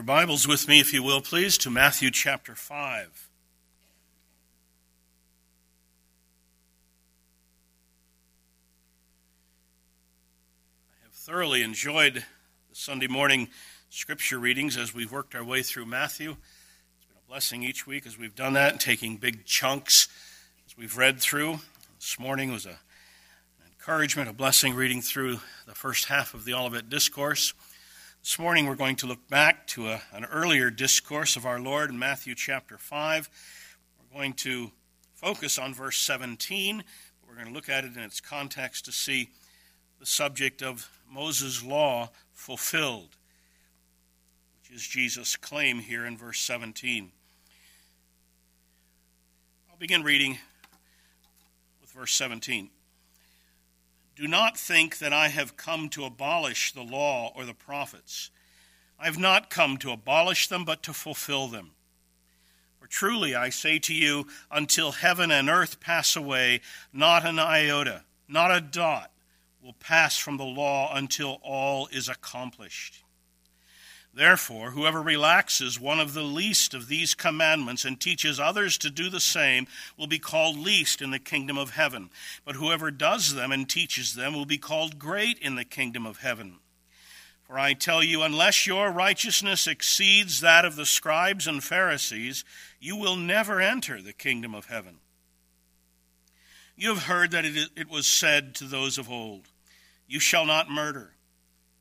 your Bibles with me, if you will, please, to Matthew chapter 5. I have thoroughly enjoyed the Sunday morning scripture readings as we've worked our way through Matthew. It's been a blessing each week as we've done that, taking big chunks as we've read through. This morning was a, an encouragement, a blessing reading through the first half of the Olivet Discourse. This morning we're going to look back to a, an earlier discourse of our Lord in Matthew chapter 5. We're going to focus on verse 17, but we're going to look at it in its context to see the subject of Moses' law fulfilled, which is Jesus' claim here in verse 17. I'll begin reading with verse 17. Do not think that I have come to abolish the law or the prophets. I have not come to abolish them, but to fulfill them. For truly I say to you, until heaven and earth pass away, not an iota, not a dot will pass from the law until all is accomplished. Therefore, whoever relaxes one of the least of these commandments and teaches others to do the same will be called least in the kingdom of heaven. But whoever does them and teaches them will be called great in the kingdom of heaven. For I tell you, unless your righteousness exceeds that of the scribes and Pharisees, you will never enter the kingdom of heaven. You have heard that it was said to those of old, You shall not murder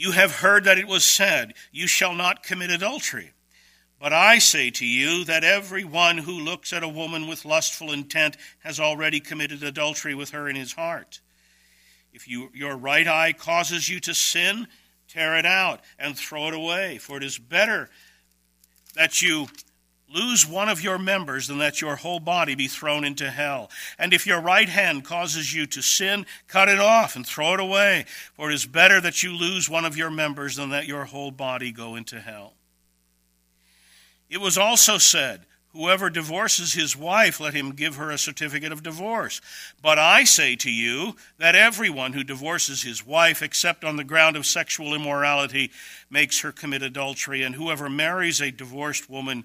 You have heard that it was said, You shall not commit adultery. But I say to you that every one who looks at a woman with lustful intent has already committed adultery with her in his heart. If you, your right eye causes you to sin, tear it out and throw it away, for it is better that you Lose one of your members, and that your whole body be thrown into hell. And if your right hand causes you to sin, cut it off and throw it away. For it is better that you lose one of your members than that your whole body go into hell. It was also said, Whoever divorces his wife, let him give her a certificate of divorce. But I say to you that everyone who divorces his wife, except on the ground of sexual immorality, makes her commit adultery, and whoever marries a divorced woman,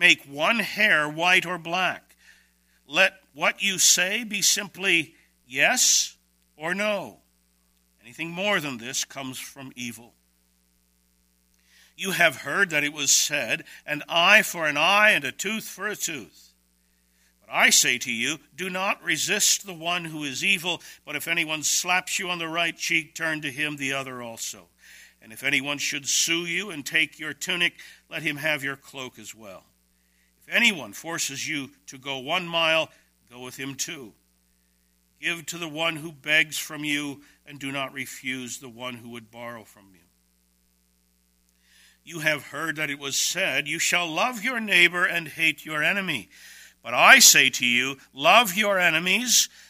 make one hair white or black. Let what you say be simply yes or no. Anything more than this comes from evil. You have heard that it was said, an eye for an eye and a tooth for a tooth. But I say to you, do not resist the one who is evil, but if anyone slaps you on the right cheek, turn to him the other also. And if anyone should sue you and take your tunic, let him have your cloak as well anyone forces you to go one mile, go with him two. Give to the one who begs from you, and do not refuse the one who would borrow from you. You have heard that it was said, You shall love your neighbor and hate your enemy. But I say to you, Love your enemies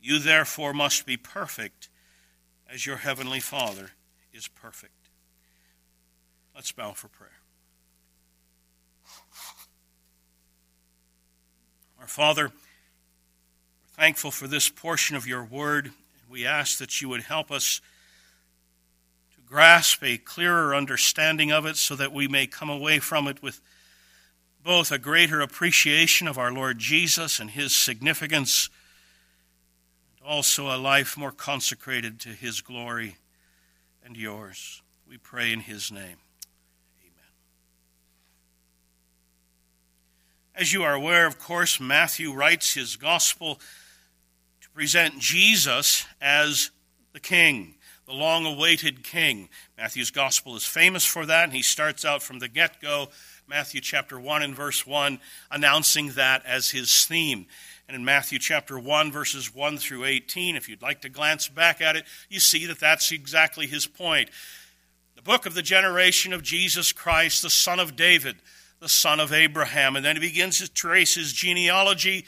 You therefore must be perfect as your heavenly Father is perfect. Let's bow for prayer. Our Father, we're thankful for this portion of your word. We ask that you would help us to grasp a clearer understanding of it so that we may come away from it with both a greater appreciation of our Lord Jesus and his significance, also a life more consecrated to his glory and yours. We pray in his name. Amen. As you are aware, of course, Matthew writes his gospel to present Jesus as the king, the long awaited king. Matthew's gospel is famous for that, and he starts out from the get go Matthew chapter 1 and verse 1, announcing that as his theme. And in Matthew chapter 1, verses 1 through 18, if you'd like to glance back at it, you see that that's exactly his point. The book of the generation of Jesus Christ, the son of David, the son of Abraham. And then he begins to trace his genealogy,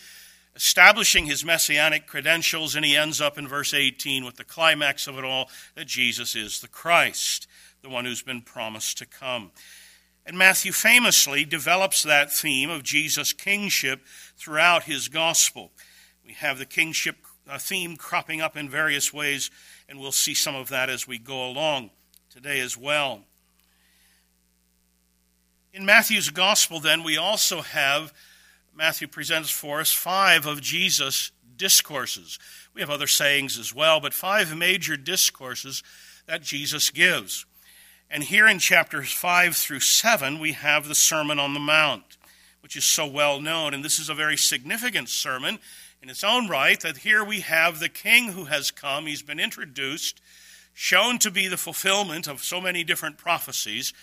establishing his messianic credentials, and he ends up in verse 18 with the climax of it all that Jesus is the Christ, the one who's been promised to come. And Matthew famously develops that theme of Jesus' kingship throughout his gospel. We have the kingship uh, theme cropping up in various ways, and we'll see some of that as we go along today as well. In Matthew's gospel, then, we also have, Matthew presents for us five of Jesus' discourses. We have other sayings as well, but five major discourses that Jesus gives. And here in chapters 5 through 7, we have the Sermon on the Mount, which is so well known. And this is a very significant sermon in its own right that here we have the king who has come. He's been introduced, shown to be the fulfillment of so many different prophecies.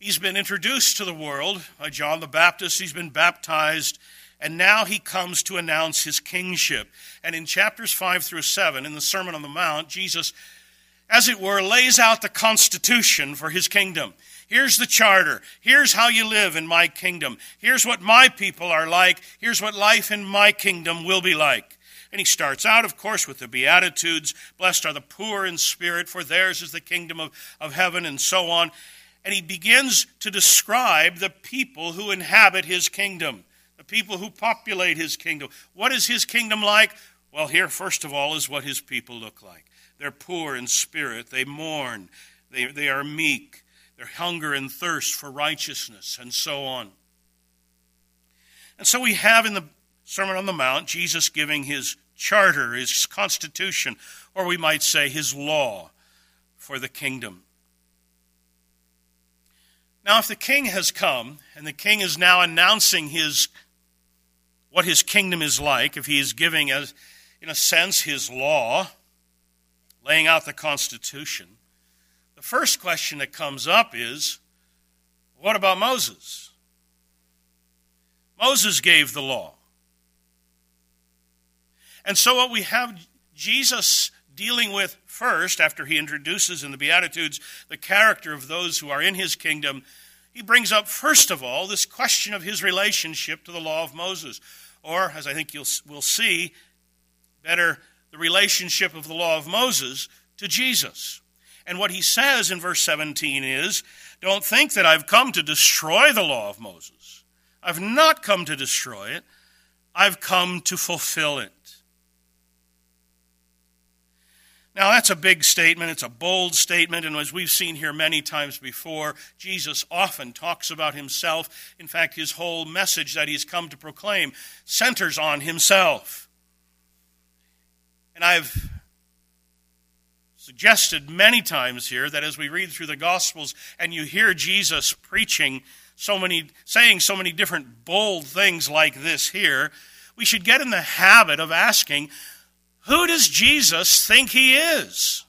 He's been introduced to the world by John the Baptist, he's been baptized. And now he comes to announce his kingship. And in chapters 5 through 7, in the Sermon on the Mount, Jesus as it were, lays out the constitution for his kingdom. Here's the charter. Here's how you live in my kingdom. Here's what my people are like. Here's what life in my kingdom will be like. And he starts out, of course, with the Beatitudes Blessed are the poor in spirit, for theirs is the kingdom of, of heaven, and so on. And he begins to describe the people who inhabit his kingdom, the people who populate his kingdom. What is his kingdom like? Well, here, first of all, is what his people look like. They're poor in spirit. They mourn. They, they are meek. Their hunger and thirst for righteousness, and so on. And so we have in the Sermon on the Mount Jesus giving his charter, his constitution, or we might say his law for the kingdom. Now, if the king has come and the king is now announcing his what his kingdom is like, if he is giving, as in a sense, his law, laying out the Constitution, the first question that comes up is what about Moses? Moses gave the law. And so, what we have Jesus dealing with first, after he introduces in the Beatitudes the character of those who are in his kingdom, he brings up, first of all, this question of his relationship to the law of Moses. Or, as I think you'll, we'll see, better the relationship of the law of Moses to Jesus. And what he says in verse 17 is Don't think that I've come to destroy the law of Moses. I've not come to destroy it, I've come to fulfill it. Now, that's a big statement. It's a bold statement. And as we've seen here many times before, Jesus often talks about himself. In fact, his whole message that he's come to proclaim centers on himself. And I've suggested many times here that as we read through the Gospels and you hear Jesus preaching so many, saying so many different bold things like this here, we should get in the habit of asking, who does Jesus think he is?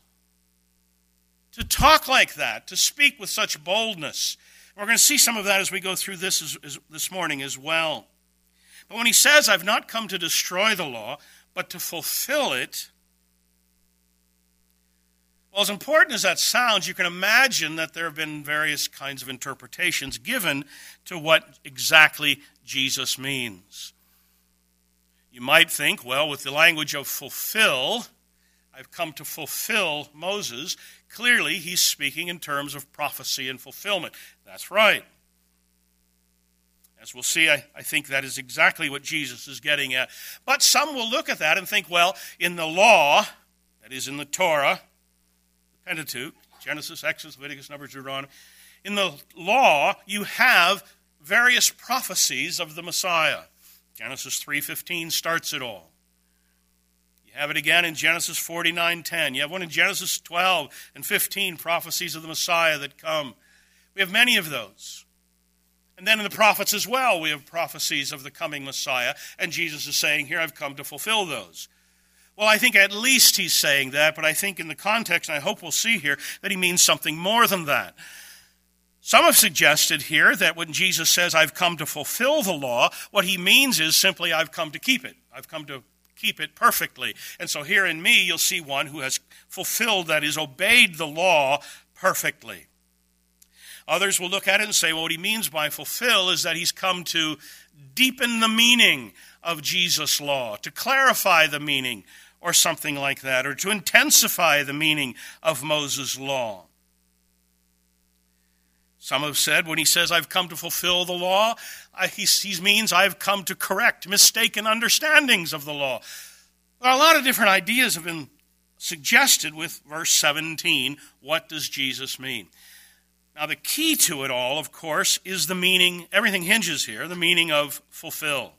To talk like that, to speak with such boldness. We're going to see some of that as we go through this as, as, this morning as well. But when he says, I've not come to destroy the law, but to fulfill it. Well, as important as that sounds, you can imagine that there have been various kinds of interpretations given to what exactly Jesus means. You might think, well, with the language of fulfill, I've come to fulfill Moses. Clearly, he's speaking in terms of prophecy and fulfillment. That's right. As we'll see, I, I, think that is exactly what Jesus is getting at. But some will look at that and think, well, in the law, that is in the Torah, the Pentateuch, Genesis, Exodus, Leviticus, Numbers, Deuteronomy, in the law, you have various prophecies of the Messiah. Genesis 3:15 starts it all. You have it again in Genesis 49:10. You have one in Genesis 12 and 15 prophecies of the Messiah that come. We have many of those. And then in the prophets as well, we have prophecies of the coming Messiah, and Jesus is saying, Here I've come to fulfill those. Well, I think at least he's saying that, but I think in the context, and I hope we'll see here, that he means something more than that. Some have suggested here that when Jesus says, I've come to fulfill the law, what he means is simply, I've come to keep it. I've come to keep it perfectly. And so here in me, you'll see one who has fulfilled, that is, obeyed the law perfectly. Others will look at it and say, well, what he means by fulfill is that he's come to deepen the meaning of Jesus' law, to clarify the meaning, or something like that, or to intensify the meaning of Moses' law. Some have said when he says, I've come to fulfill the law, he, means I've come to correct mistaken understandings of the law. Are a lot of different ideas have been suggested with verse 17. What does Jesus mean? Now, the key to it all, of course, is the meaning, everything hinges here, the meaning of fulfill.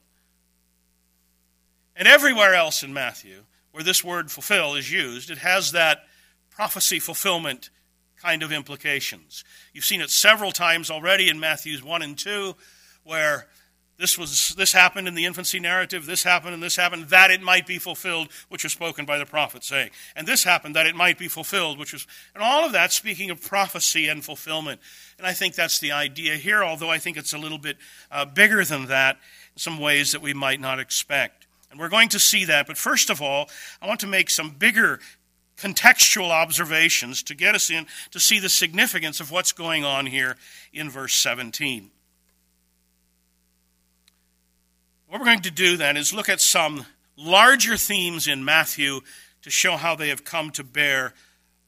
And everywhere else in Matthew, where this word fulfill is used, it has that prophecy fulfillment kind of implications. You've seen it several times already in Matthews 1 and 2, where this was this happened in the infancy narrative this happened and this happened that it might be fulfilled which was spoken by the prophet saying and this happened that it might be fulfilled which was and all of that speaking of prophecy and fulfillment. And i think that's the idea here although i think it's a little bit uh, bigger than that in some ways that we might not expect. And we're going to see that but first of all i want to make some bigger contextual observations to get us in to see the significance of what's going on here in verse 17 What we're going to do then is look at some larger themes in Matthew to show how they have come to bear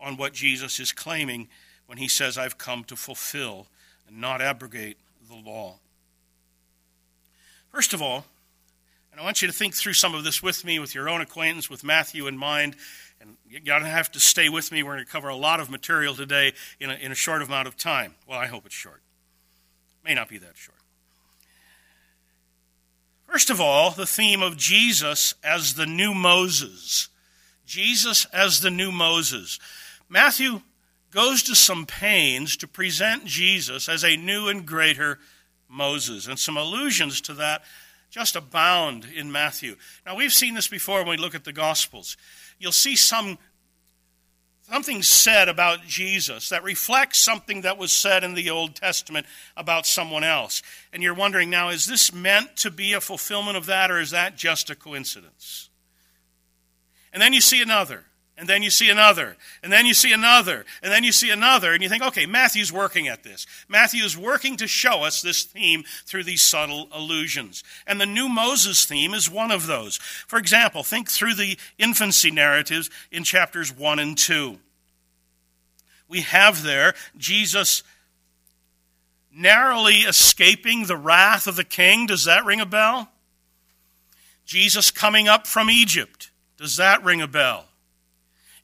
on what Jesus is claiming when he says, I've come to fulfill and not abrogate the law. First of all, and I want you to think through some of this with me, with your own acquaintance with Matthew in mind. And you don't have to stay with me. We're going to cover a lot of material today in a, in a short amount of time. Well, I hope it's short. May not be that short. First of all, the theme of Jesus as the new Moses. Jesus as the new Moses. Matthew goes to some pains to present Jesus as a new and greater Moses, and some allusions to that just abound in Matthew. Now, we've seen this before when we look at the Gospels. You'll see some something said about Jesus that reflects something that was said in the Old Testament about someone else. And you're wondering now, is this meant to be a fulfillment of that, or is that just a coincidence? And then you see another and then you see another, and then you see another, and then you see another, and you think, okay, Matthew's working at this. Matthew is working to show us this theme through these subtle allusions. And the new Moses theme is one of those. For example, think through the infancy narratives in chapters 1 and 2. We have there Jesus narrowly escaping the wrath of the king. Does that ring a bell? Jesus coming up from Egypt. Does that ring a bell?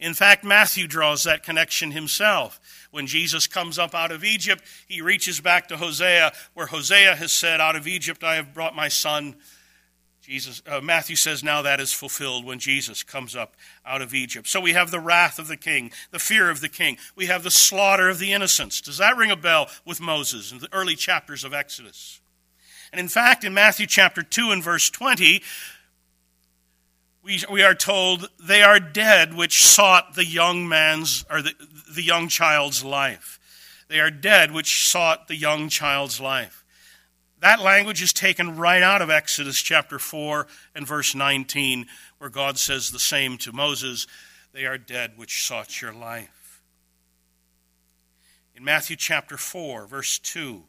In fact, Matthew draws that connection himself. When Jesus comes up out of Egypt, he reaches back to Hosea, where Hosea has said, Out of Egypt I have brought my son. Jesus, uh, Matthew says now that is fulfilled when Jesus comes up out of Egypt. So we have the wrath of the king, the fear of the king. We have the slaughter of the innocents. Does that ring a bell with Moses in the early chapters of Exodus? And in fact, in Matthew chapter 2 and verse 20, we, we are told they are dead which sought the young man's or the, the young child's life. They are dead which sought the young child's life. That language is taken right out of Exodus chapter 4 and verse 19, where God says the same to Moses They are dead which sought your life. In Matthew chapter 4, verse 2,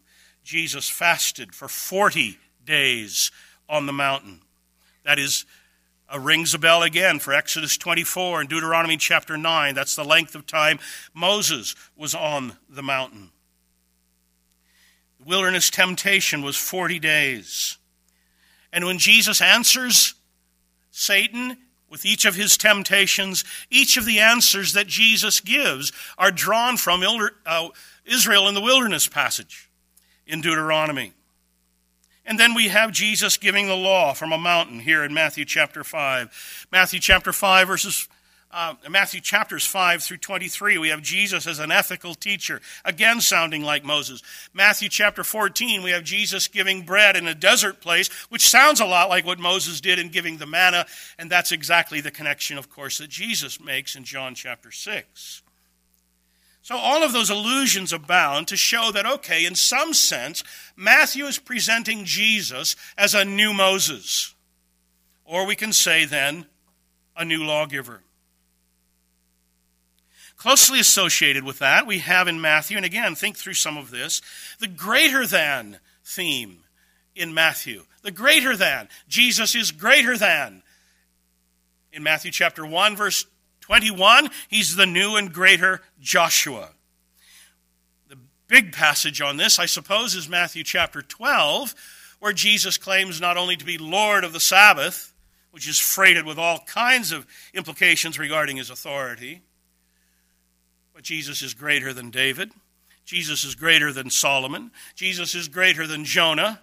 Jesus fasted for 40 days on the mountain. That is, uh, rings a bell again for Exodus 24 and Deuteronomy chapter 9. That's the length of time Moses was on the mountain The wilderness temptation was 40 days. And when Jesus answers Satan with each of his temptations, each of the answers that Jesus gives are drawn from uh, Israel in the wilderness passage in Deuteronomy. And then we have Jesus giving the law from a mountain here in Matthew chapter 5. Matthew chapter 5, verses uh, Matthew chapters 5 through 23, we have Jesus as an ethical teacher, again sounding like Moses. Matthew chapter 14, we have Jesus giving bread in a desert place, which sounds a lot like what Moses did in giving the manna, and that's exactly the connection, of course, that Jesus makes in John chapter 6. So all of those allusions abound to show that, okay, in some sense, Matthew is presenting Jesus as a new Moses. Or we can say then, a new lawgiver. Closely associated with that, we have in Matthew, and again, think through some of this, the greater than theme in Matthew. The greater than. Jesus is greater than. In Matthew chapter 1, verse 21, he's the new and greater Joshua. The big passage on this, I suppose, is Matthew chapter 12, where Jesus claims not only to be Lord of the Sabbath, which is freighted with all kinds of implications regarding his authority but Jesus is greater than David. Jesus is greater than Solomon. Jesus is greater than Jonah.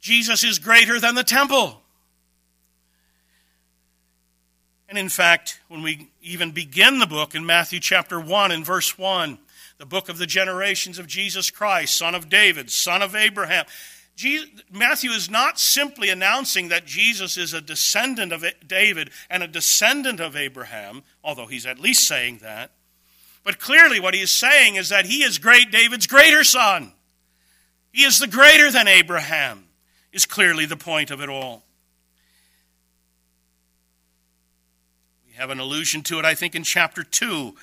Jesus is greater than the temple. And in fact, when we even begin the book in Matthew chapter 1 and verse 1, the book of the generations of Jesus Christ, son of David, son of Abraham, Jesus, Matthew is not simply announcing that Jesus is a descendant of David and a descendant of Abraham, although he's at least saying that. But clearly, what he is saying is that he is great David's greater son. He is the greater than Abraham, is clearly the point of it all. Have an allusion to it, I think, in chapter 2,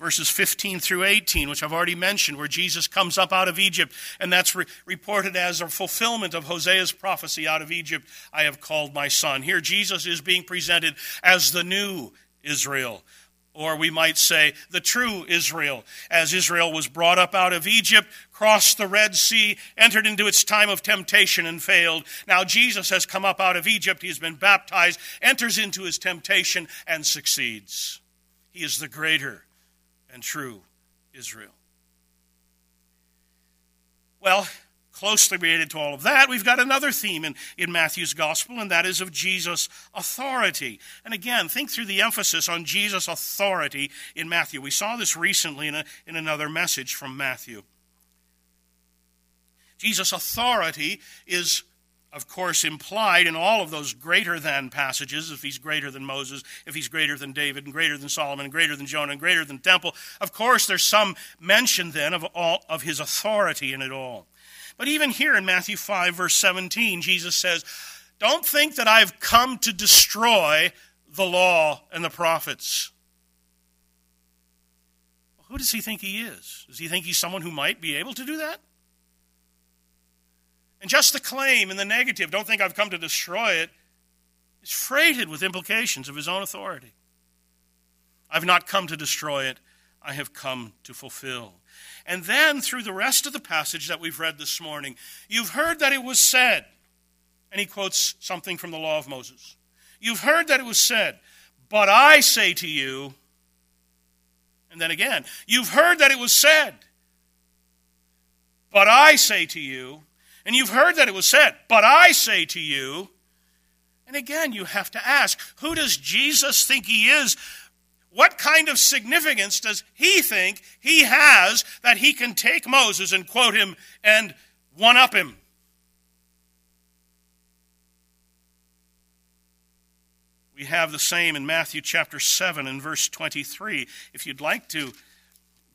verses 15 through 18, which I've already mentioned, where Jesus comes up out of Egypt, and that's re- reported as a fulfillment of Hosea's prophecy out of Egypt I have called my son. Here, Jesus is being presented as the new Israel, or we might say the true Israel, as Israel was brought up out of Egypt, crossed the Red Sea, entered into its time of temptation and failed. Now Jesus has come up out of Egypt, he has been baptized, enters into his temptation and succeeds. He is the greater and true Israel. Well, closely related to all of that, we've got another theme in, in Matthew's gospel, and that is of Jesus' authority. And again, think through the emphasis on Jesus' authority in Matthew. We saw this recently in, a, in another message from Matthew. Jesus' authority is, of course, implied in all of those greater than passages. If he's greater than Moses, if he's greater than David, and greater than Solomon, and greater than Jonah, and greater than Temple, of course, there's some mention then of all of his authority in it all. But even here in Matthew 5, verse 17, Jesus says, Don't think that I've come to destroy the law and the prophets. Who does he think he is? Does he think he's someone who might be able to do that? And just the claim in the negative, don't think I've come to destroy it, is freighted with implications of his own authority. I've not come to destroy it, I have come to fulfill. And then through the rest of the passage that we've read this morning, you've heard that it was said, and he quotes something from the law of Moses. You've heard that it was said, but I say to you, and then again, you've heard that it was said, but I say to you, and you've heard that it was said, but I say to you, and again, you have to ask, who does Jesus think he is what kind of significance does he think he has that he can take Moses and quote him and one up him? We have the same in Matthew chapter 7 and verse 23. If you'd like to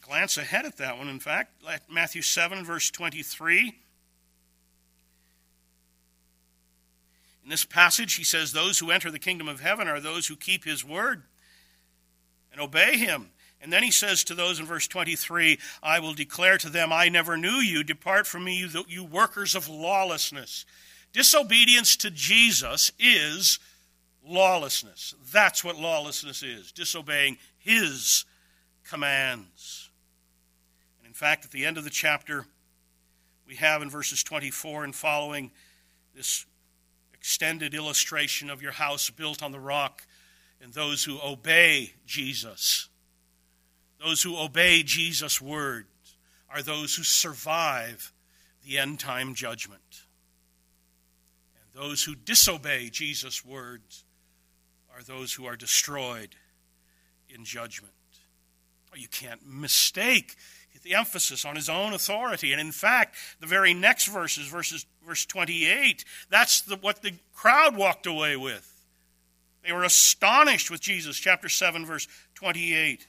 glance ahead at that one, in fact, Matthew 7 verse 23. In this passage, he says, Those who enter the kingdom of heaven are those who keep his word and obey him. And then he says to those in verse 23, I will declare to them, I never knew you. Depart from me, you workers of lawlessness. Disobedience to Jesus is lawlessness. That's what lawlessness is disobeying his commands. And in fact, at the end of the chapter, we have in verses 24 and following this extended illustration of your house built on the rock and those who obey Jesus. Those who obey Jesus' words are those who survive the end time judgment. And those who disobey Jesus' words are those who are destroyed in judgment. You can't mistake the emphasis on his own authority. And in fact, the very next verses, verses verse 28, that's the, what the crowd walked away with. They were astonished with Jesus, chapter 7, verse 28.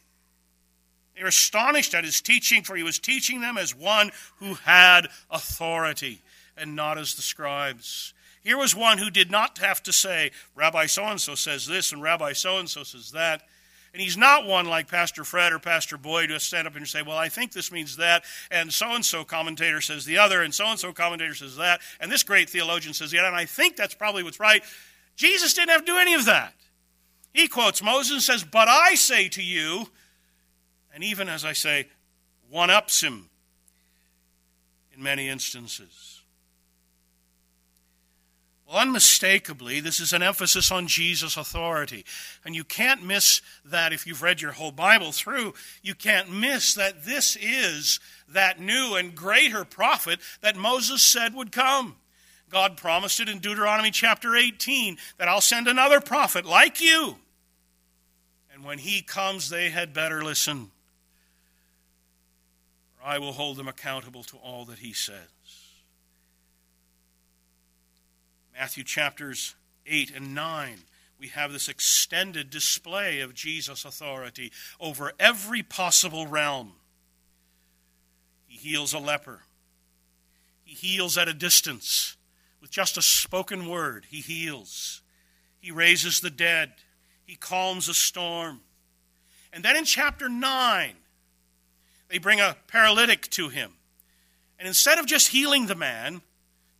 They were astonished at his teaching, for he was teaching them as one who had authority and not as the scribes. Here was one who did not have to say, Rabbi so and so says this and Rabbi so and so says that. And he's not one like Pastor Fred or Pastor Boyd who stand up and say, Well, I think this means that, and so and so commentator says the other, and so and so commentator says that, and this great theologian says other, and I think that's probably what's right. Jesus didn't have to do any of that. He quotes Moses and says, But I say to you, and even as I say, one ups him in many instances. Well, unmistakably, this is an emphasis on Jesus' authority. And you can't miss that if you've read your whole Bible through. You can't miss that this is that new and greater prophet that Moses said would come. God promised it in Deuteronomy chapter 18 that I'll send another prophet like you. And when he comes, they had better listen. For I will hold them accountable to all that he says. Matthew chapters 8 and 9, we have this extended display of Jesus' authority over every possible realm. He heals a leper, he heals at a distance. With just a spoken word, he heals. He raises the dead. He calms a storm. And then in chapter 9, they bring a paralytic to him. And instead of just healing the man,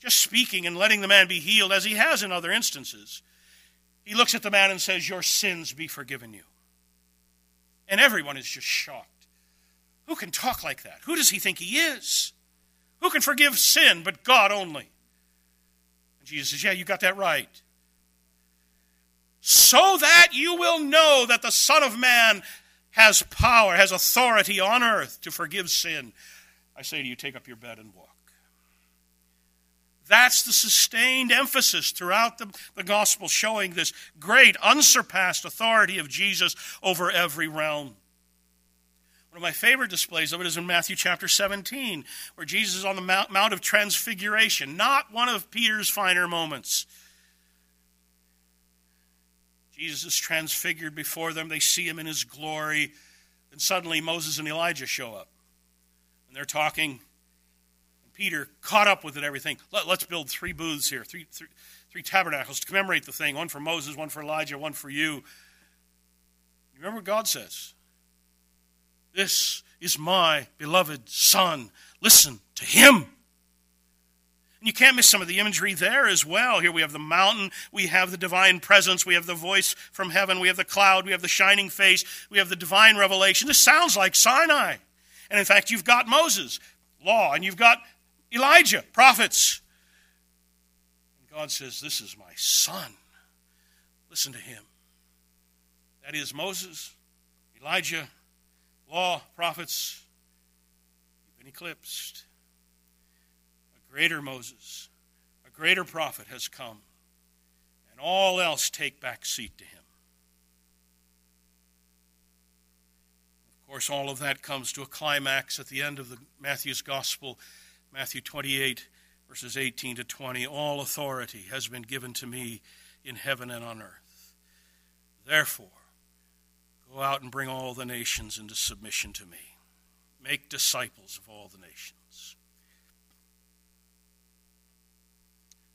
just speaking and letting the man be healed, as he has in other instances, he looks at the man and says, Your sins be forgiven you. And everyone is just shocked. Who can talk like that? Who does he think he is? Who can forgive sin but God only? Jesus says, Yeah, you got that right. So that you will know that the Son of Man has power, has authority on earth to forgive sin. I say to you, take up your bed and walk. That's the sustained emphasis throughout the, the gospel, showing this great, unsurpassed authority of Jesus over every realm. One of my favorite displays of it is in Matthew chapter 17, where Jesus is on the Mount, of Transfiguration, not one of Peter's finer moments. Jesus is transfigured before them. They see him in his glory. And suddenly Moses and Elijah show up. And they're talking And Peter caught up with it, everything. Let, us build three booths here, three, three, three tabernacles to commemorate the thing one for Moses, one for Elijah, one for. You remember what God says? This is my beloved Son. Listen to him. And you can't miss some of the imagery there as well. Here we have the mountain, we have the divine presence, we have the voice from heaven, we have the cloud, we have the shining face, we have the divine revelation. This sounds like Sinai. And in fact, you've got Moses, law, and you've got Elijah, prophets. And God says, This is my son. Listen to him. That is Moses, Elijah, law, prophets. You've been eclipsed. A greater Moses, a greater prophet has come, and all else take back seat to him. Of course, all of that comes to a climax at the end of the Matthew's gospel Matthew 28, verses 18 to 20 All authority has been given to me in heaven and on earth. Therefore, go out and bring all the nations into submission to me. Make disciples of all the nations.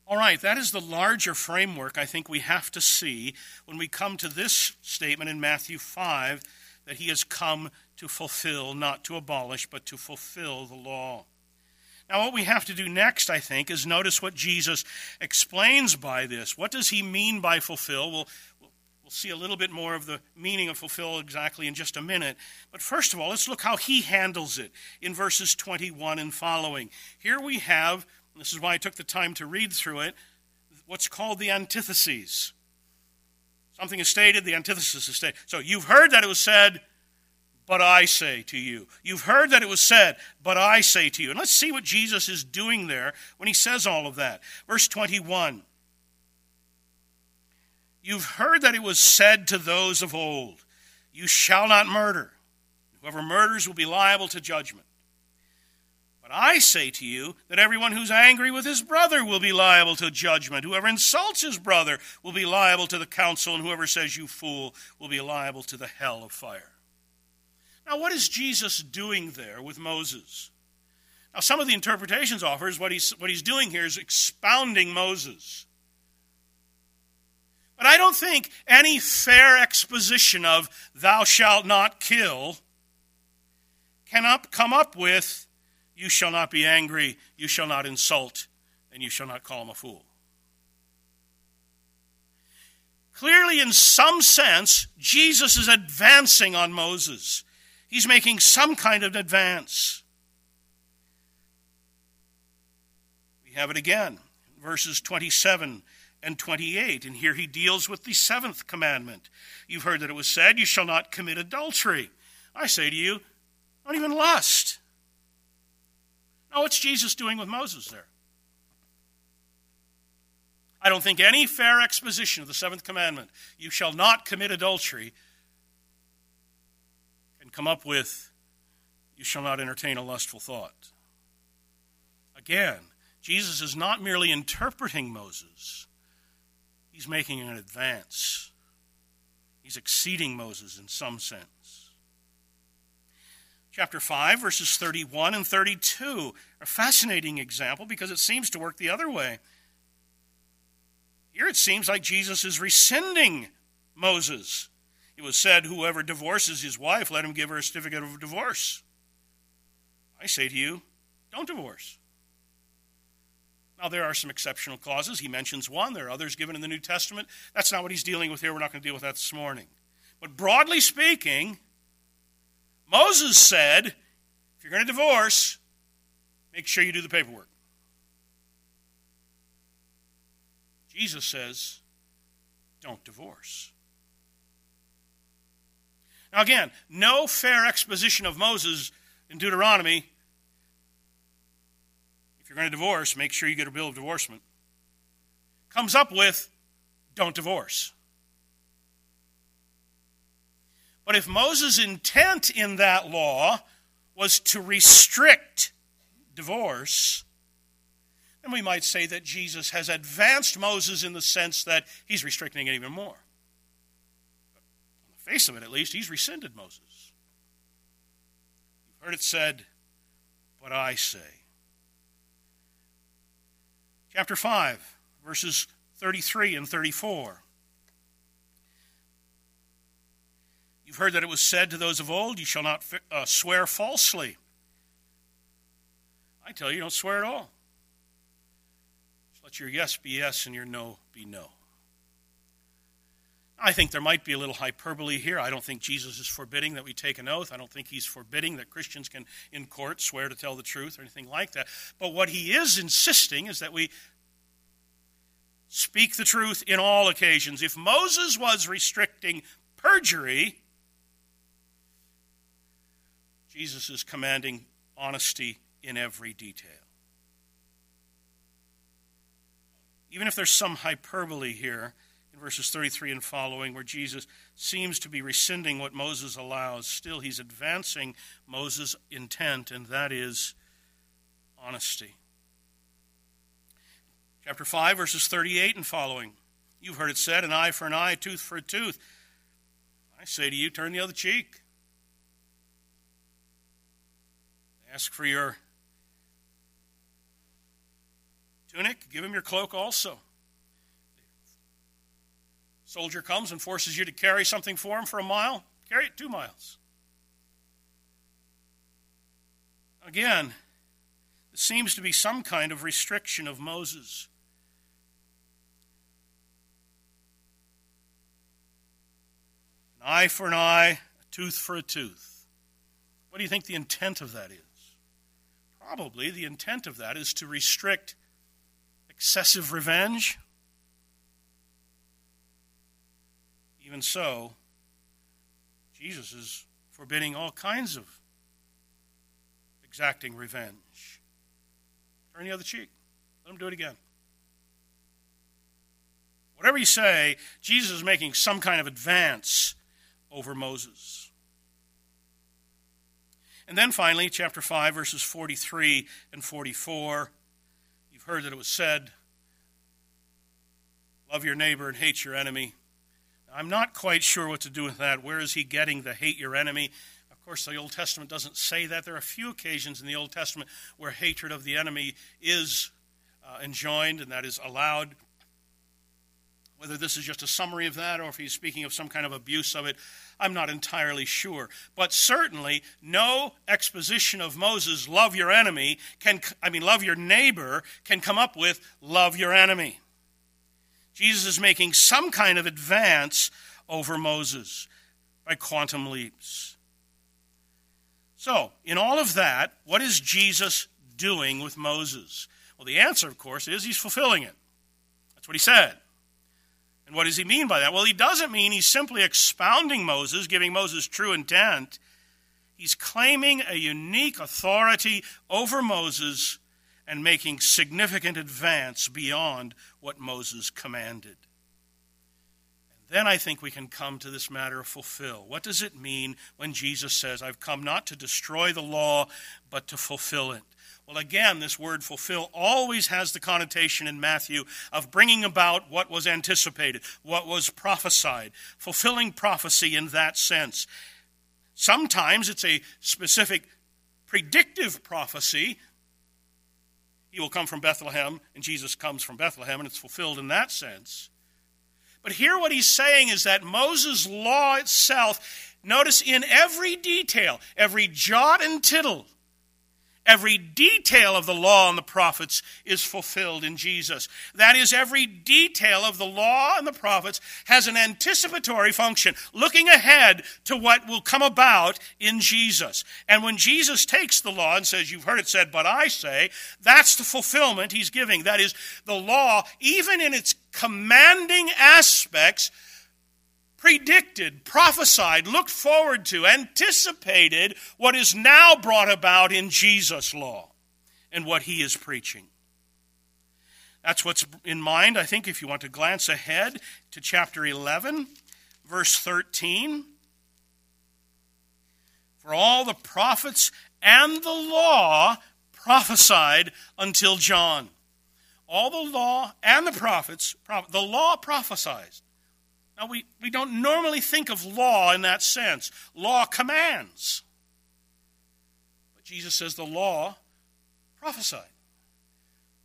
All right, that is the larger framework I think we have to see when we come to this statement in Matthew 5 that he has come to fulfill, not to abolish, but to fulfill the law. Now, what we have to do next, I think, is notice what Jesus explains by this. What does he mean by fulfill? We'll, we'll see a little bit more of the meaning of fulfill exactly in just a minute. But first of all, let's look how he handles it in verses 21 and following. Here we have this is why I took the time to read through it, what's called the antitheses. Something is stated, the antithesis is stated. So you've heard that it was said, but I say to you. You've heard that it was said, but I say to you. And let's see what Jesus is doing there when he says all of that. Verse 21. You've heard that it was said to those of old, You shall not murder. Whoever murders will be liable to judgment. But I say to you that everyone who's angry with his brother will be liable to judgment. Whoever insults his brother will be liable to the council, and whoever says, You fool, will be liable to the hell of fire. Now, what is Jesus doing there with Moses? Now, some of the interpretations offers what he's, what he's doing here is expounding Moses. But I don't think any fair exposition of thou shalt not kill can up, come up with you shall not be angry, you shall not insult, and you shall not call him a fool. Clearly, in some sense, Jesus is advancing on Moses. He's making some kind of advance. We have it again, verses 27 and 28. And here he deals with the seventh commandment. You've heard that it was said, You shall not commit adultery. I say to you, not even lust. Now, what's Jesus doing with Moses there? I don't think any fair exposition of the seventh commandment, you shall not commit adultery, can come up with, you shall not entertain a lustful thought. Again, Jesus is not merely interpreting Moses, he's making an advance. He's exceeding Moses in some sense chapter 5, verses 31 and 32. A fascinating example because it seems to work the other way. Here it seems like Jesus is rescinding Moses. It was said, Whoever divorces his wife, let him give her a certificate of divorce. I say to you, don't divorce. Now, there are some exceptional clauses. He mentions one. There are others given in the New Testament. That's not what he's dealing with here. We're not going to deal with that this morning. But broadly speaking, Moses said, if you're going to divorce, make sure you do the paperwork. Jesus says, don't divorce. Now, again, no fair exposition of Moses in Deuteronomy. You're going to divorce, make sure you get a bill of divorcement. Comes up with, don't divorce. But if Moses' intent in that law was to restrict divorce, then we might say that Jesus has advanced Moses in the sense that he's restricting it even more. But on the face of it, at least, he's rescinded Moses. You've heard it said, but I say. Chapter 5, verses 33 and 34. You've heard that it was said to those of old, You shall not uh, swear falsely. I tell you, don't swear at all. Just let your yes be yes and your no be no. I think there might be a little hyperbole here. I don't think Jesus is forbidding that we take an oath. I don't think he's forbidding that Christians can, in court, swear to tell the truth or anything like that. But what he is insisting is that we speak the truth in all occasions. If Moses was restricting perjury, Jesus is commanding honesty in every detail. Even if there's some hyperbole here verses 33 and following, where Jesus seems to be rescinding what Moses allows, still he's advancing Moses' intent, and that is honesty. Chapter 5, verses 38 and following. You've heard it said, an eye for an eye, a tooth for a tooth. I say to you, turn the other cheek. Ask for your tunic, give him your cloak also. Soldier comes and forces you to carry something for him for a mile, carry it two miles. Again, there seems to be some kind of restriction of Moses. An eye for an eye, a tooth for a tooth. What do you think the intent of that is? Probably the intent of that is to restrict excessive revenge. Even so, Jesus is forbidding all kinds of exacting revenge. Turn the other cheek. Let him do it again. Whatever you say, Jesus is making some kind of advance over Moses. And then finally, chapter 5, verses 43 and 44. You've heard that it was said, Love your neighbor and hate your enemy. I'm not quite sure what to do with that. Where is he getting the hate your enemy? Of course, the Old Testament doesn't say that. There are a few occasions in the Old Testament where hatred of the enemy is uh, enjoined and that is allowed. Whether this is just a summary of that or if he's speaking of some kind of abuse of it, I'm not entirely sure. But certainly, no exposition of Moses, love your enemy, can, I mean, love your neighbor, can come up with love your enemy. Jesus is making some kind of advance over Moses by quantum leaps. So, in all of that, what is Jesus doing with Moses? Well, the answer, of course, is he's fulfilling it. That's what he said. And what does he mean by that? Well, he doesn't mean he's simply expounding Moses, giving Moses true intent. He's claiming a unique authority over Moses and making significant advance beyond what Moses commanded. And then I think we can come to this matter of fulfill. What does it mean when Jesus says, I've come not to destroy the law, but to fulfill it? Well, again, this word fulfill always has the connotation in Matthew of bringing about what was anticipated, what was prophesied, fulfilling prophecy in that sense. Sometimes it's a specific predictive prophecy he will come from Bethlehem, and Jesus comes from Bethlehem, and it's fulfilled in that sense. But here, what he's saying is that Moses' law itself, notice in every detail, every jot and tittle, Every detail of the law and the prophets is fulfilled in Jesus. That is, every detail of the law and the prophets has an anticipatory function, looking ahead to what will come about in Jesus. And when Jesus takes the law and says, You've heard it said, but I say, that's the fulfillment he's giving. That is, the law, even in its commanding aspects, predicted, prophesied, looked forward to, anticipated what is now brought about in Jesus' law and what he is preaching. That's what's in mind, I think, if you want to glance ahead to chapter 11, verse 13. For all the prophets and the law prophesied until John. All the law and the prophets, the law prophesied. Now, we, we don't normally think of law in that sense. Law commands. But Jesus says the law prophesied.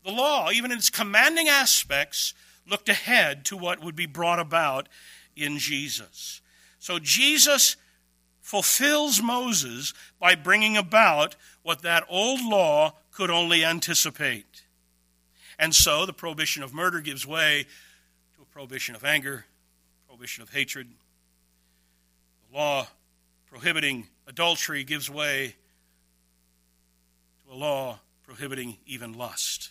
The law, even in its commanding aspects, looked ahead to what would be brought about in Jesus. So Jesus fulfills Moses by bringing about what that old law could only anticipate. And so the prohibition of murder gives way to a prohibition of anger, prohibition of hatred. The law prohibiting adultery gives way to a law prohibiting even lust.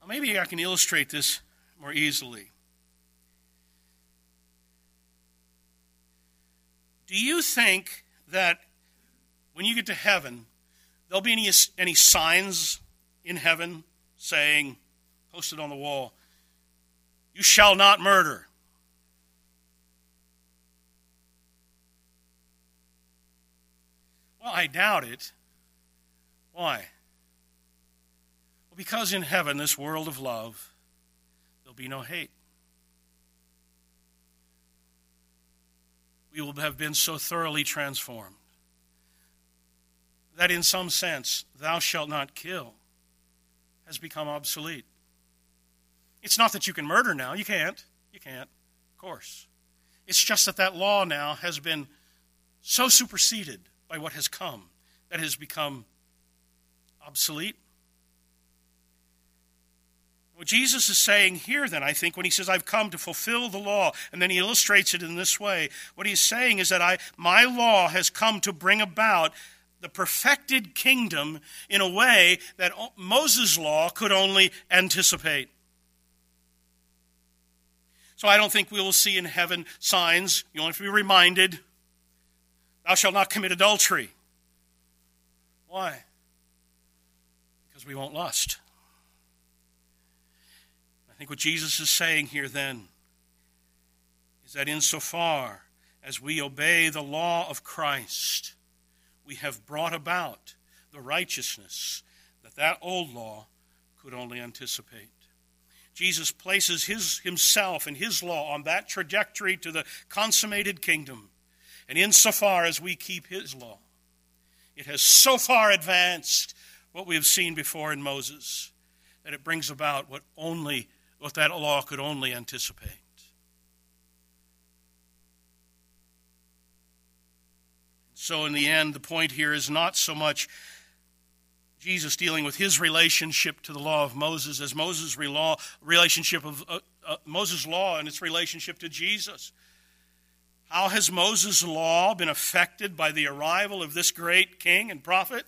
Now, maybe I can illustrate this more easily. Do you think that when you get to heaven, there'll be any, any signs in heaven saying, posted on the wall, you shall not murder. Well, I doubt it. Why? Well, because in heaven, this world of love, there'll be no hate. We will have been so thoroughly transformed that in some sense, thou shalt not kill has become obsolete. It's not that you can murder now. You can't. You can't, of course. It's just that that law now has been so superseded by what has come that has become obsolete. What Jesus is saying here, then, I think, when he says, I've come to fulfill the law, and then he illustrates it in this way, what he's saying is that I, my law has come to bring about the perfected kingdom in a way that Moses' law could only anticipate. So I don't think we will see in heaven signs. You only have to be reminded, Thou shalt not commit adultery. Why? Because we won't lust I think what Jesus is saying here then is that insofar as we obey the law of Christ, we have brought about the righteousness that that old law could only anticipate. Jesus places his, himself and his law on that trajectory to the consummated kingdom. And insofar as we keep his law, it has so far advanced what we have seen before in Moses that it brings about what only what that law could only anticipate. So, in the end, the point here is not so much Jesus dealing with his relationship to the law of Moses as Moses' law, relationship of uh, uh, Moses' law and its relationship to Jesus. How has Moses' law been affected by the arrival of this great king and prophet?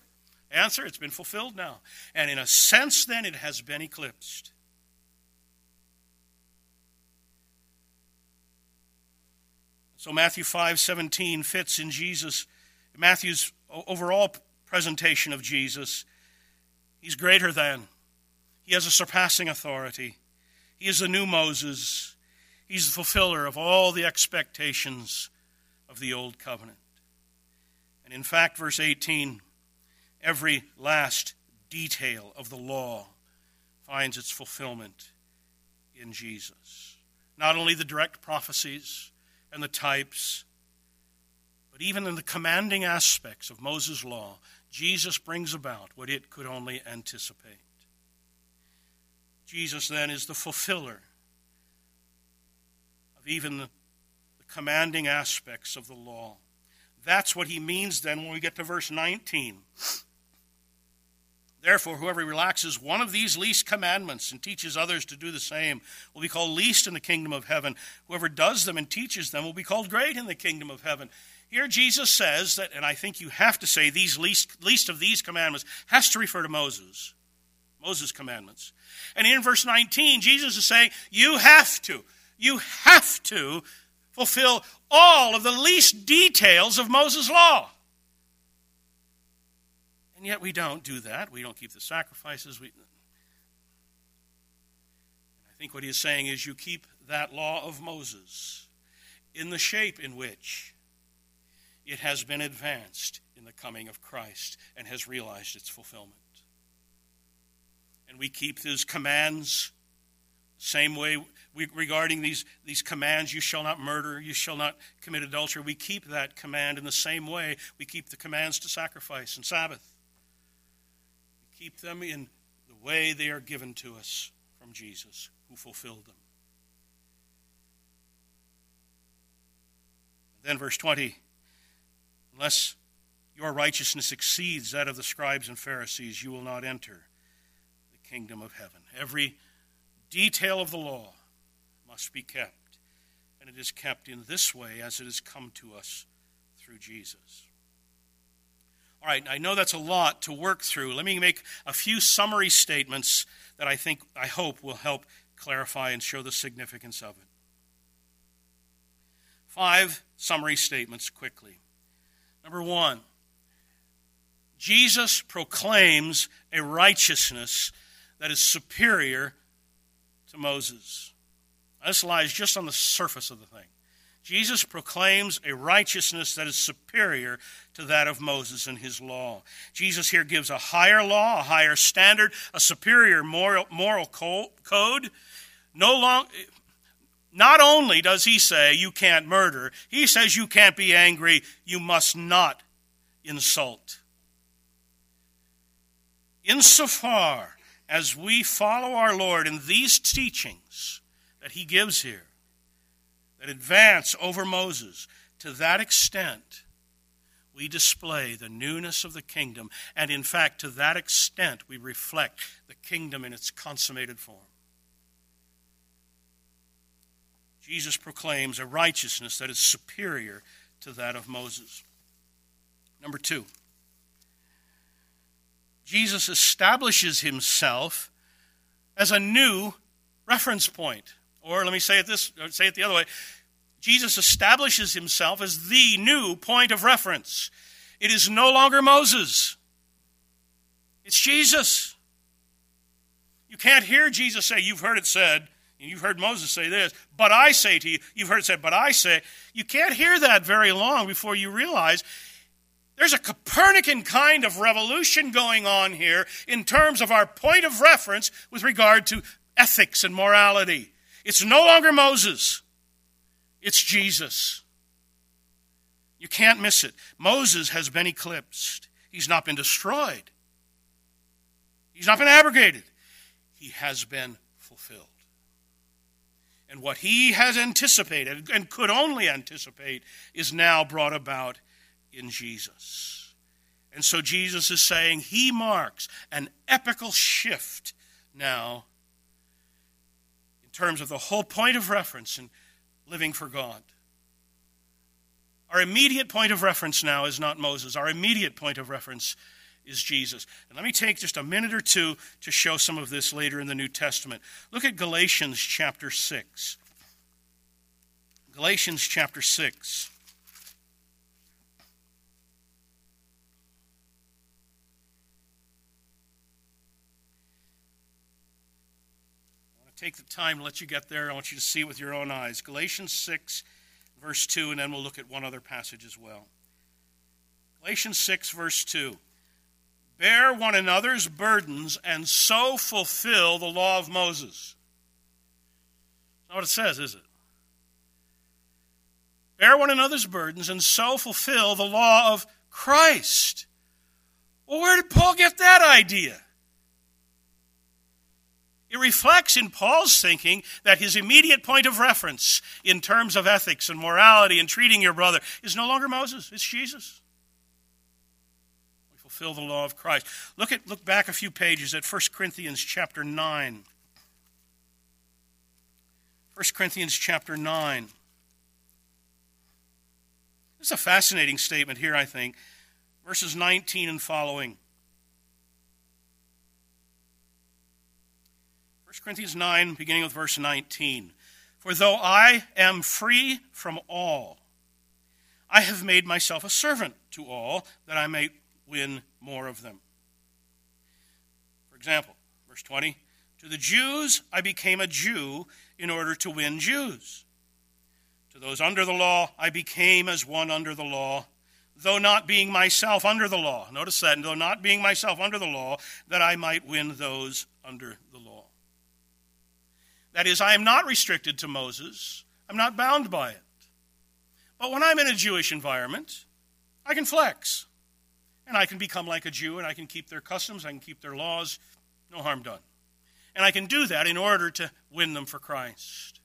Answer: It's been fulfilled now, and in a sense, then, it has been eclipsed. So Matthew 5:17 fits in Jesus Matthew's overall presentation of Jesus. He's greater than. He has a surpassing authority. He is the new Moses. He's the fulfiller of all the expectations of the old covenant. And in fact, verse 18, every last detail of the law finds its fulfillment in Jesus. Not only the direct prophecies, and the types, but even in the commanding aspects of Moses' law, Jesus brings about what it could only anticipate. Jesus then is the fulfiller of even the, the commanding aspects of the law. That's what he means then when we get to verse 19. Therefore, whoever relaxes one of these least commandments and teaches others to do the same will be called least in the kingdom of heaven. Whoever does them and teaches them will be called great in the kingdom of heaven. Here Jesus says that, and I think you have to say these least, least of these commandments has to refer to Moses. Moses' commandments. And in verse 19, Jesus is saying, you have to, you have to fulfill all of the least details of Moses' law. And yet we don't do that. We don't keep the sacrifices. We... I think what he is saying is you keep that law of Moses in the shape in which it has been advanced in the coming of Christ and has realized its fulfillment. And we keep those commands same way we, regarding these, these commands you shall not murder, you shall not commit adultery. We keep that command in the same way we keep the commands to sacrifice and Sabbath We keep them in the way they are given to us from Jesus, who fulfilled them. then, verse 20 unless your righteousness exceeds that of the scribes and Pharisees, you will not enter the kingdom of heaven. Every detail of the law must be kept, and it is kept in this way as it has come to us through Jesus. All right, I know that's a lot to work through. Let me make a few summary statements that I think, I hope, will help clarify and show the significance of it. Five summary statements quickly. Number one, Jesus proclaims a righteousness that is superior to Moses. This lies just on the surface of the thing. Jesus proclaims a righteousness that is superior to that of Moses and his law. Jesus here gives a higher law, a higher standard, a superior moral, moral code. No long, not only does he say you can't murder, he says you can't be angry, you must not insult. Insofar as we follow our Lord in these teachings that he gives here, that advance over Moses, to that extent, we display the newness of the kingdom, and in fact, to that extent, we reflect the kingdom in its consummated form. Jesus proclaims a righteousness that is superior to that of Moses. Number two, Jesus establishes himself as a new reference point. Or let me say it this uh, say it the other way. Jesus establishes himself as the new point of reference. It is no longer Moses. It's Jesus. You can't hear Jesus say, You've heard it said, and you've heard Moses say this, but I say to you, you've heard said, but I say. You can't hear that very long before you realize there's a Copernican kind of revolution going on here in terms of our point of reference with regard to ethics and morality. It's no longer Moses, it's Jesus. You can't miss it. Moses has been eclipsed, he's not been destroyed, he's not been abrogated, he has been fulfilled. And what he has anticipated and could only anticipate is now brought about in Jesus. And so Jesus is saying he marks an epical shift now in terms of the whole point of reference in living for God. Our immediate point of reference now is not Moses. Our immediate point of reference is Jesus. And let me take just a minute or two to show some of this later in the New Testament. Look at Galatians chapter 6. Galatians chapter 6. I want to take the time to let you get there. I want you to see with your own eyes. Galatians 6, verse 2, and then we'll look at one other passage as well. Galatians 6, verse 2. Bear one another's burdens and so fulfill the law of Moses. That's not what it says, is it? Bear one another's burdens and so fulfill the law of Christ. Well, where did Paul get that idea? It reflects in Paul's thinking that his immediate point of reference in terms of ethics and morality and treating your brother is no longer Moses, it's Jesus. Fulfill the law of Christ. Look at look back a few pages at 1 Corinthians chapter 9. 1 Corinthians chapter 9. This is a fascinating statement here, I think. Verses 19 and following. 1 Corinthians 9, beginning with verse 19. For though I am free from all, I have made myself a servant to all, that I may win more of them. For example, verse 20 To the Jews I became a Jew in order to win Jews. To those under the law I became as one under the law, though not being myself under the law. Notice that, though not being myself under the law, that I might win those under the law. That is, I am not restricted to Moses, I'm not bound by it. But when I'm in a Jewish environment, I can flex. And I can become like a Jew, and I can keep their customs, I can keep their laws, no harm done. And I can do that in order to win them for Christ.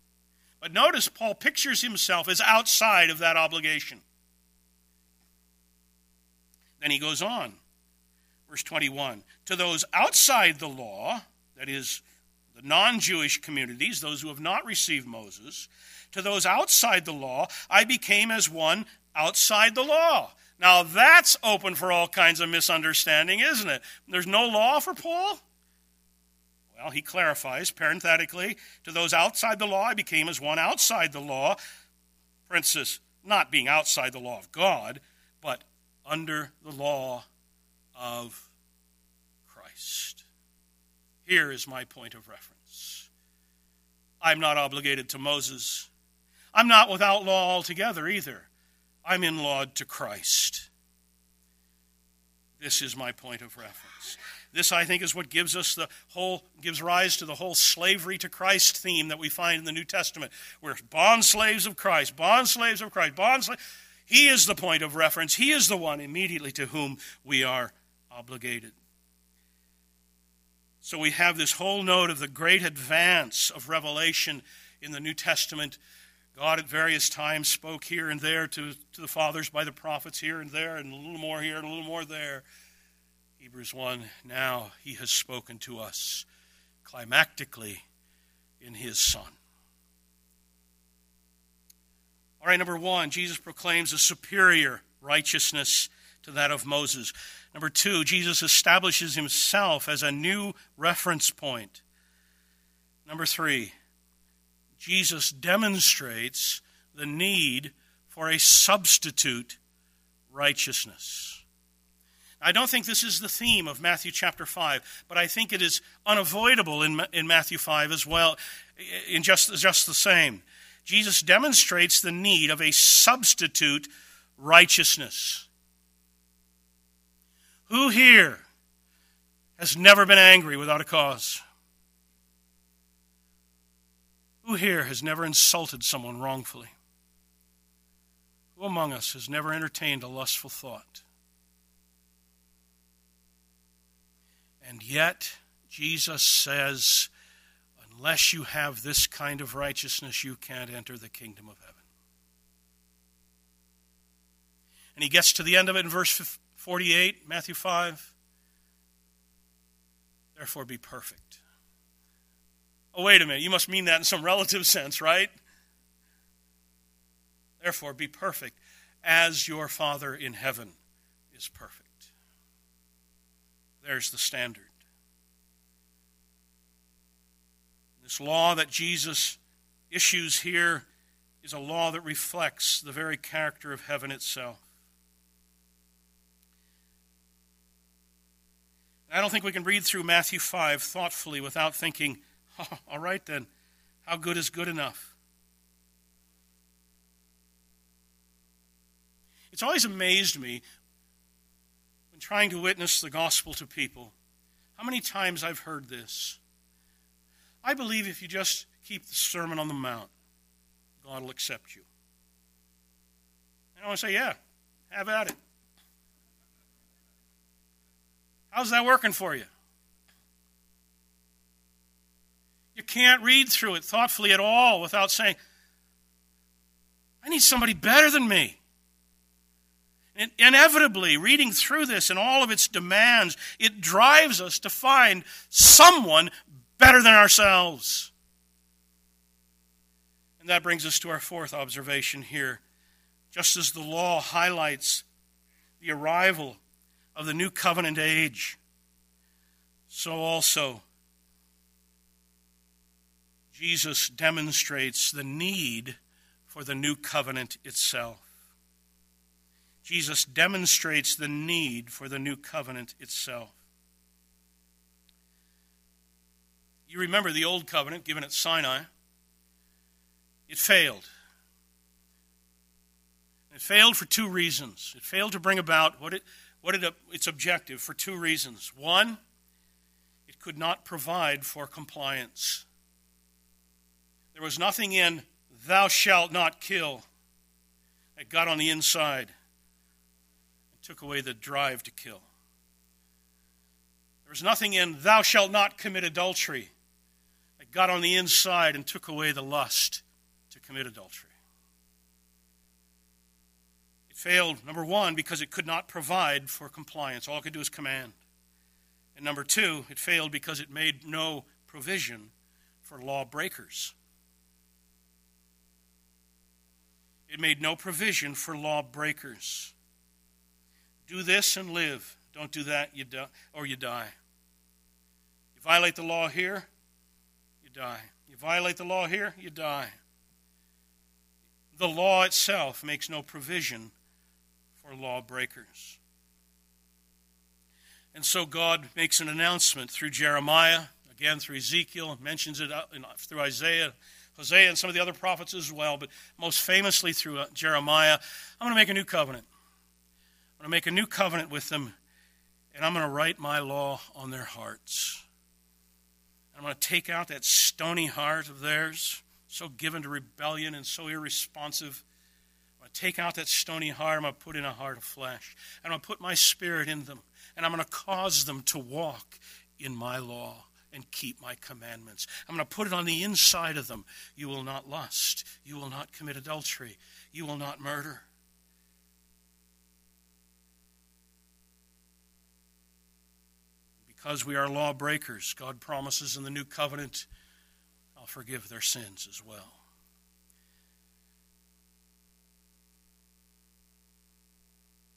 But notice Paul pictures himself as outside of that obligation. Then he goes on, verse 21 To those outside the law, that is, the non Jewish communities, those who have not received Moses, to those outside the law, I became as one outside the law. Now that's open for all kinds of misunderstanding, isn't it? There's no law for Paul? Well, he clarifies parenthetically to those outside the law, I became as one outside the law. Princess, not being outside the law of God, but under the law of Christ. Here is my point of reference. I'm not obligated to Moses. I'm not without law altogether either. I'm in law to Christ. This is my point of reference. This, I think, is what gives us the whole, gives rise to the whole slavery to Christ theme that we find in the New Testament. We're bond slaves of Christ, bond slaves of Christ, bond slaves. He is the point of reference. He is the one immediately to whom we are obligated. So we have this whole note of the great advance of revelation in the New Testament. God at various times spoke here and there to, to the fathers by the prophets, here and there, and a little more here and a little more there. Hebrews 1 Now he has spoken to us climactically in his Son. All right, number one, Jesus proclaims a superior righteousness to that of Moses. Number two, Jesus establishes himself as a new reference point. Number three, Jesus demonstrates the need for a substitute righteousness. I don't think this is the theme of Matthew chapter 5, but I think it is unavoidable in, in Matthew 5 as well, in just, just the same. Jesus demonstrates the need of a substitute righteousness. Who here has never been angry without a cause? Who here has never insulted someone wrongfully? Who among us has never entertained a lustful thought? And yet, Jesus says, unless you have this kind of righteousness, you can't enter the kingdom of heaven. And he gets to the end of it in verse 48, Matthew 5. Therefore, be perfect. Oh, wait a minute. You must mean that in some relative sense, right? Therefore, be perfect as your Father in heaven is perfect. There's the standard. This law that Jesus issues here is a law that reflects the very character of heaven itself. I don't think we can read through Matthew 5 thoughtfully without thinking, all right then, how good is good enough? It's always amazed me when trying to witness the gospel to people how many times I've heard this. I believe if you just keep the Sermon on the Mount, God will accept you. And I want to say, yeah, have at it. How's that working for you? You can't read through it thoughtfully at all without saying, I need somebody better than me. And inevitably, reading through this and all of its demands, it drives us to find someone better than ourselves. And that brings us to our fourth observation here. Just as the law highlights the arrival of the new covenant age, so also Jesus demonstrates the need for the new covenant itself. Jesus demonstrates the need for the new covenant itself. You remember the old covenant given at Sinai. It failed. It failed for two reasons. It failed to bring about what it what it, its objective for two reasons. One, it could not provide for compliance. There was nothing in thou shalt not kill that got on the inside and took away the drive to kill. There was nothing in thou shalt not commit adultery that got on the inside and took away the lust to commit adultery It failed, number one, because it could not provide for compliance. All it could do is command. And number two, it failed because it made no provision for lawbreakers. It made no provision for lawbreakers. Do this and live. Don't do that, you die, or you die. You violate the law here, you die. You violate the law here, you die. The law itself makes no provision or lawbreakers. And so God makes an announcement through Jeremiah, again through Ezekiel, mentions it through Isaiah, Hosea, and some of the other prophets as well, but most famously through uh, Jeremiah. I'm going to make a new covenant. I'm going to make a new covenant with them, and I'm going to write my law on their hearts. I'm going to take out that stony heart of theirs, so given to rebellion and so irresponsive I'm going to take out that stony heart. I'm going to put in a heart of flesh. And I'm going to put my spirit in them. And I'm going to cause them to walk in my law and keep my commandments. I'm going to put it on the inside of them. You will not lust. You will not commit adultery. You will not murder. Because we are lawbreakers, God promises in the new covenant, I'll forgive their sins as well.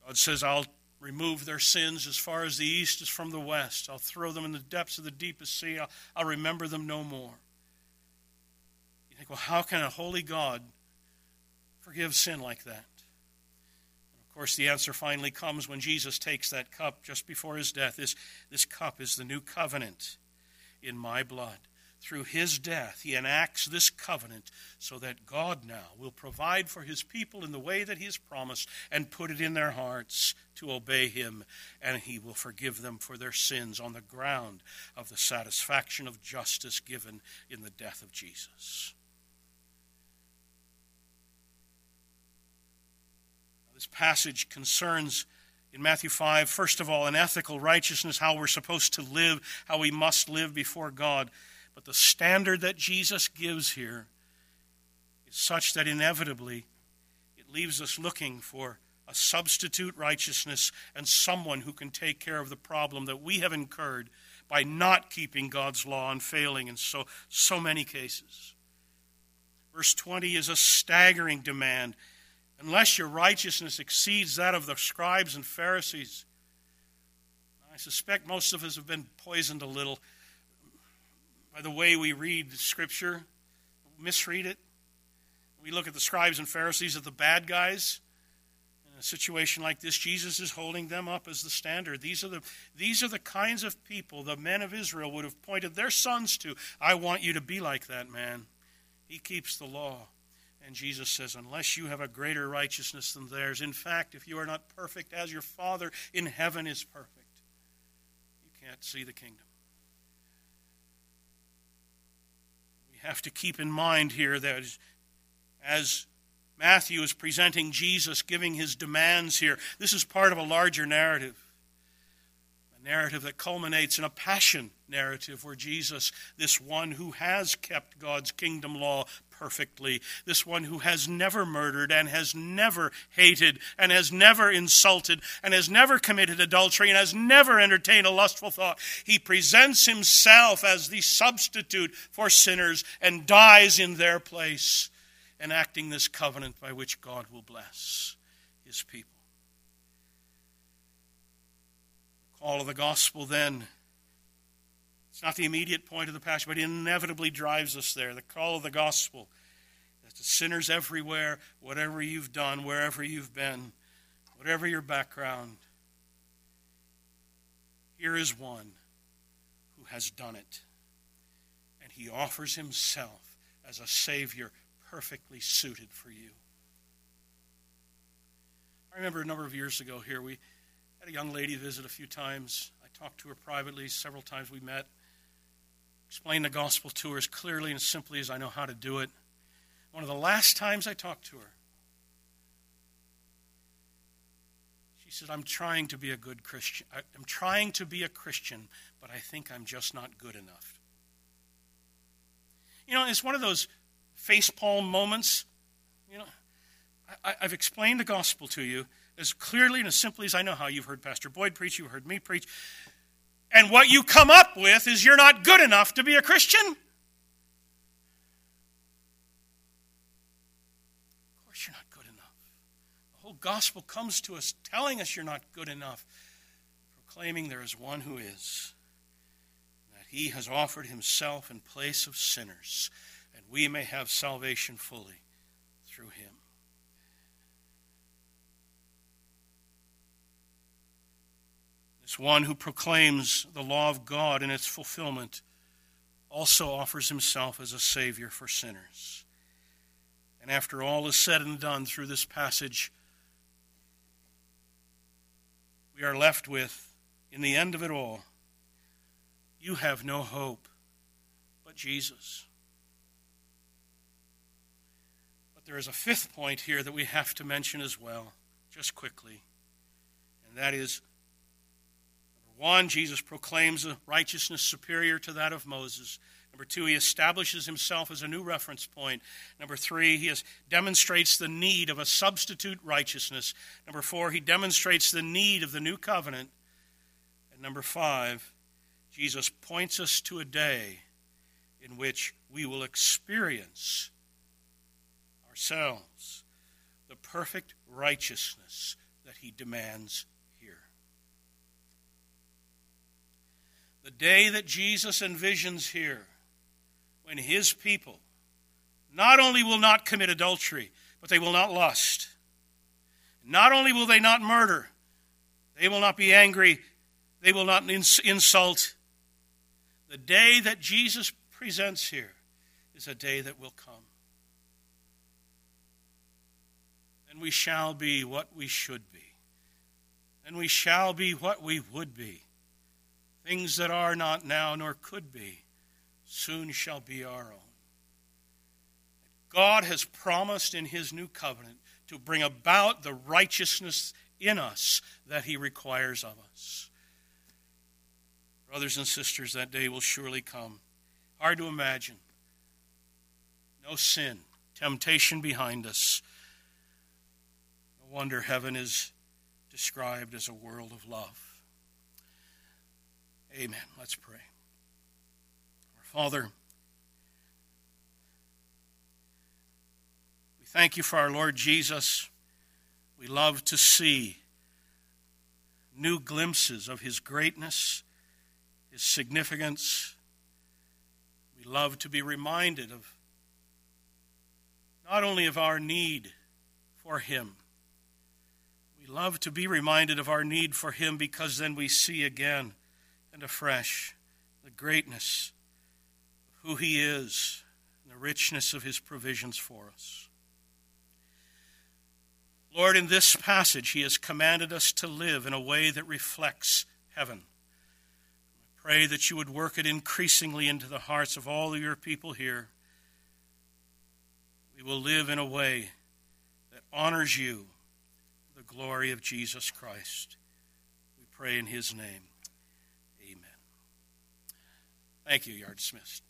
God says, I'll remove their sins as far as the east is from the west. I'll throw them in the depths of the deepest sea. I'll, I'll remember them no more. You think, well, how can a holy God forgive sin like that? And of course, the answer finally comes when Jesus takes that cup just before his death. This, this cup is the new covenant in my blood through his death, he enacts this covenant so that God now will provide for his people in the way that he has promised and put it in their hearts to obey him, and he will forgive them for their sins on the ground of the satisfaction of justice given in the death of Jesus. This passage concerns in Matthew 5, first of all, an ethical righteousness, how we're supposed to live, how we must live before God. But the standard that Jesus gives here is such that inevitably it leaves us looking for a substitute righteousness and someone who can take care of the problem that we have incurred by not keeping God's law and failing in so, so many cases. Verse 20 is a staggering demand. Unless your righteousness exceeds that of the scribes and Pharisees, I suspect most of us have been poisoned a little by the way we read Scripture, misread it. We look at the scribes and Pharisees as the bad guys. In a situation like this, Jesus is holding them up as the standard. These are the, these are the kinds of people the men of Israel would have pointed their sons to. I want you to be like that man. He keeps the law. And Jesus says, unless you have a greater righteousness than theirs, in fact, if you are not perfect as your Father in heaven is perfect, you can't see the kingdom. Have to keep in mind here that as Matthew is presenting Jesus, giving his demands here, this is part of a larger narrative. A narrative that culminates in a passion narrative where Jesus, this one who has kept God's kingdom law perfectly, this one who has never murdered and has never hated and has never insulted and has never committed adultery and has never entertained a lustful thought. He presents himself as the substitute for sinners and dies in their place, enacting this covenant by which God will bless his people. The call of the gospel then it's not the immediate point of the passage, but it inevitably drives us there. The call of the gospel that to sinners everywhere, whatever you've done, wherever you've been, whatever your background, here is one who has done it. And he offers himself as a Savior perfectly suited for you. I remember a number of years ago here, we had a young lady visit a few times. I talked to her privately, several times we met explain the gospel to her as clearly and simply as I know how to do it. One of the last times I talked to her, she said, I'm trying to be a good Christian. I'm trying to be a Christian, but I think I'm just not good enough. You know, it's one of those facepalm moments. You know, I, have explained the gospel to you as clearly and as simply as I know how. You've heard Pastor Boyd preach, you've heard me preach. And what you come up with is you're not good enough to be a Christian? Of course, you're not good enough. The whole gospel comes to us telling us you're not good enough, proclaiming there is one who is, that he has offered himself in place of sinners, and we may have salvation fully through him. One who proclaims the law of God in its fulfillment also offers himself as a Savior for sinners. And after all is said and done through this passage, we are left with, in the end of it all, you have no hope but Jesus. But there is a fifth point here that we have to mention as well, just quickly, and that is one, Jesus proclaims a righteousness superior to that of Moses. Number two, he establishes himself as a new reference point. Number three, he demonstrates the need of a substitute righteousness. Number four, he demonstrates the need of the new covenant. And number five, Jesus points us to a day in which we will experience ourselves the perfect righteousness that he demands The day that Jesus envisions here, when his people not only will not commit adultery, but they will not lust. Not only will they not murder, they will not be angry, they will not insult. The day that Jesus presents here is a day that will come. And we shall be what we should be. And we shall be what we would be. Things that are not now nor could be soon shall be our own. God has promised in his new covenant to bring about the righteousness in us that he requires of us. Brothers and sisters, that day will surely come. Hard to imagine. No sin, temptation behind us. No wonder heaven is described as a world of love. Amen. Let's pray. Our Father, we thank you for our Lord Jesus. We love to see new glimpses of his greatness, his significance. We love to be reminded of not only of our need for him, we love to be reminded of our need for him because then we see again and afresh the greatness of who He is and the richness of His provisions for us. Lord, in this passage, He has commanded us to live in a way that reflects heaven. I pray that you would work it increasingly into the hearts of all of your people here. We will live in a way that honors you, the glory of Jesus Christ. We pray in His name. Thank you. You are dismissed.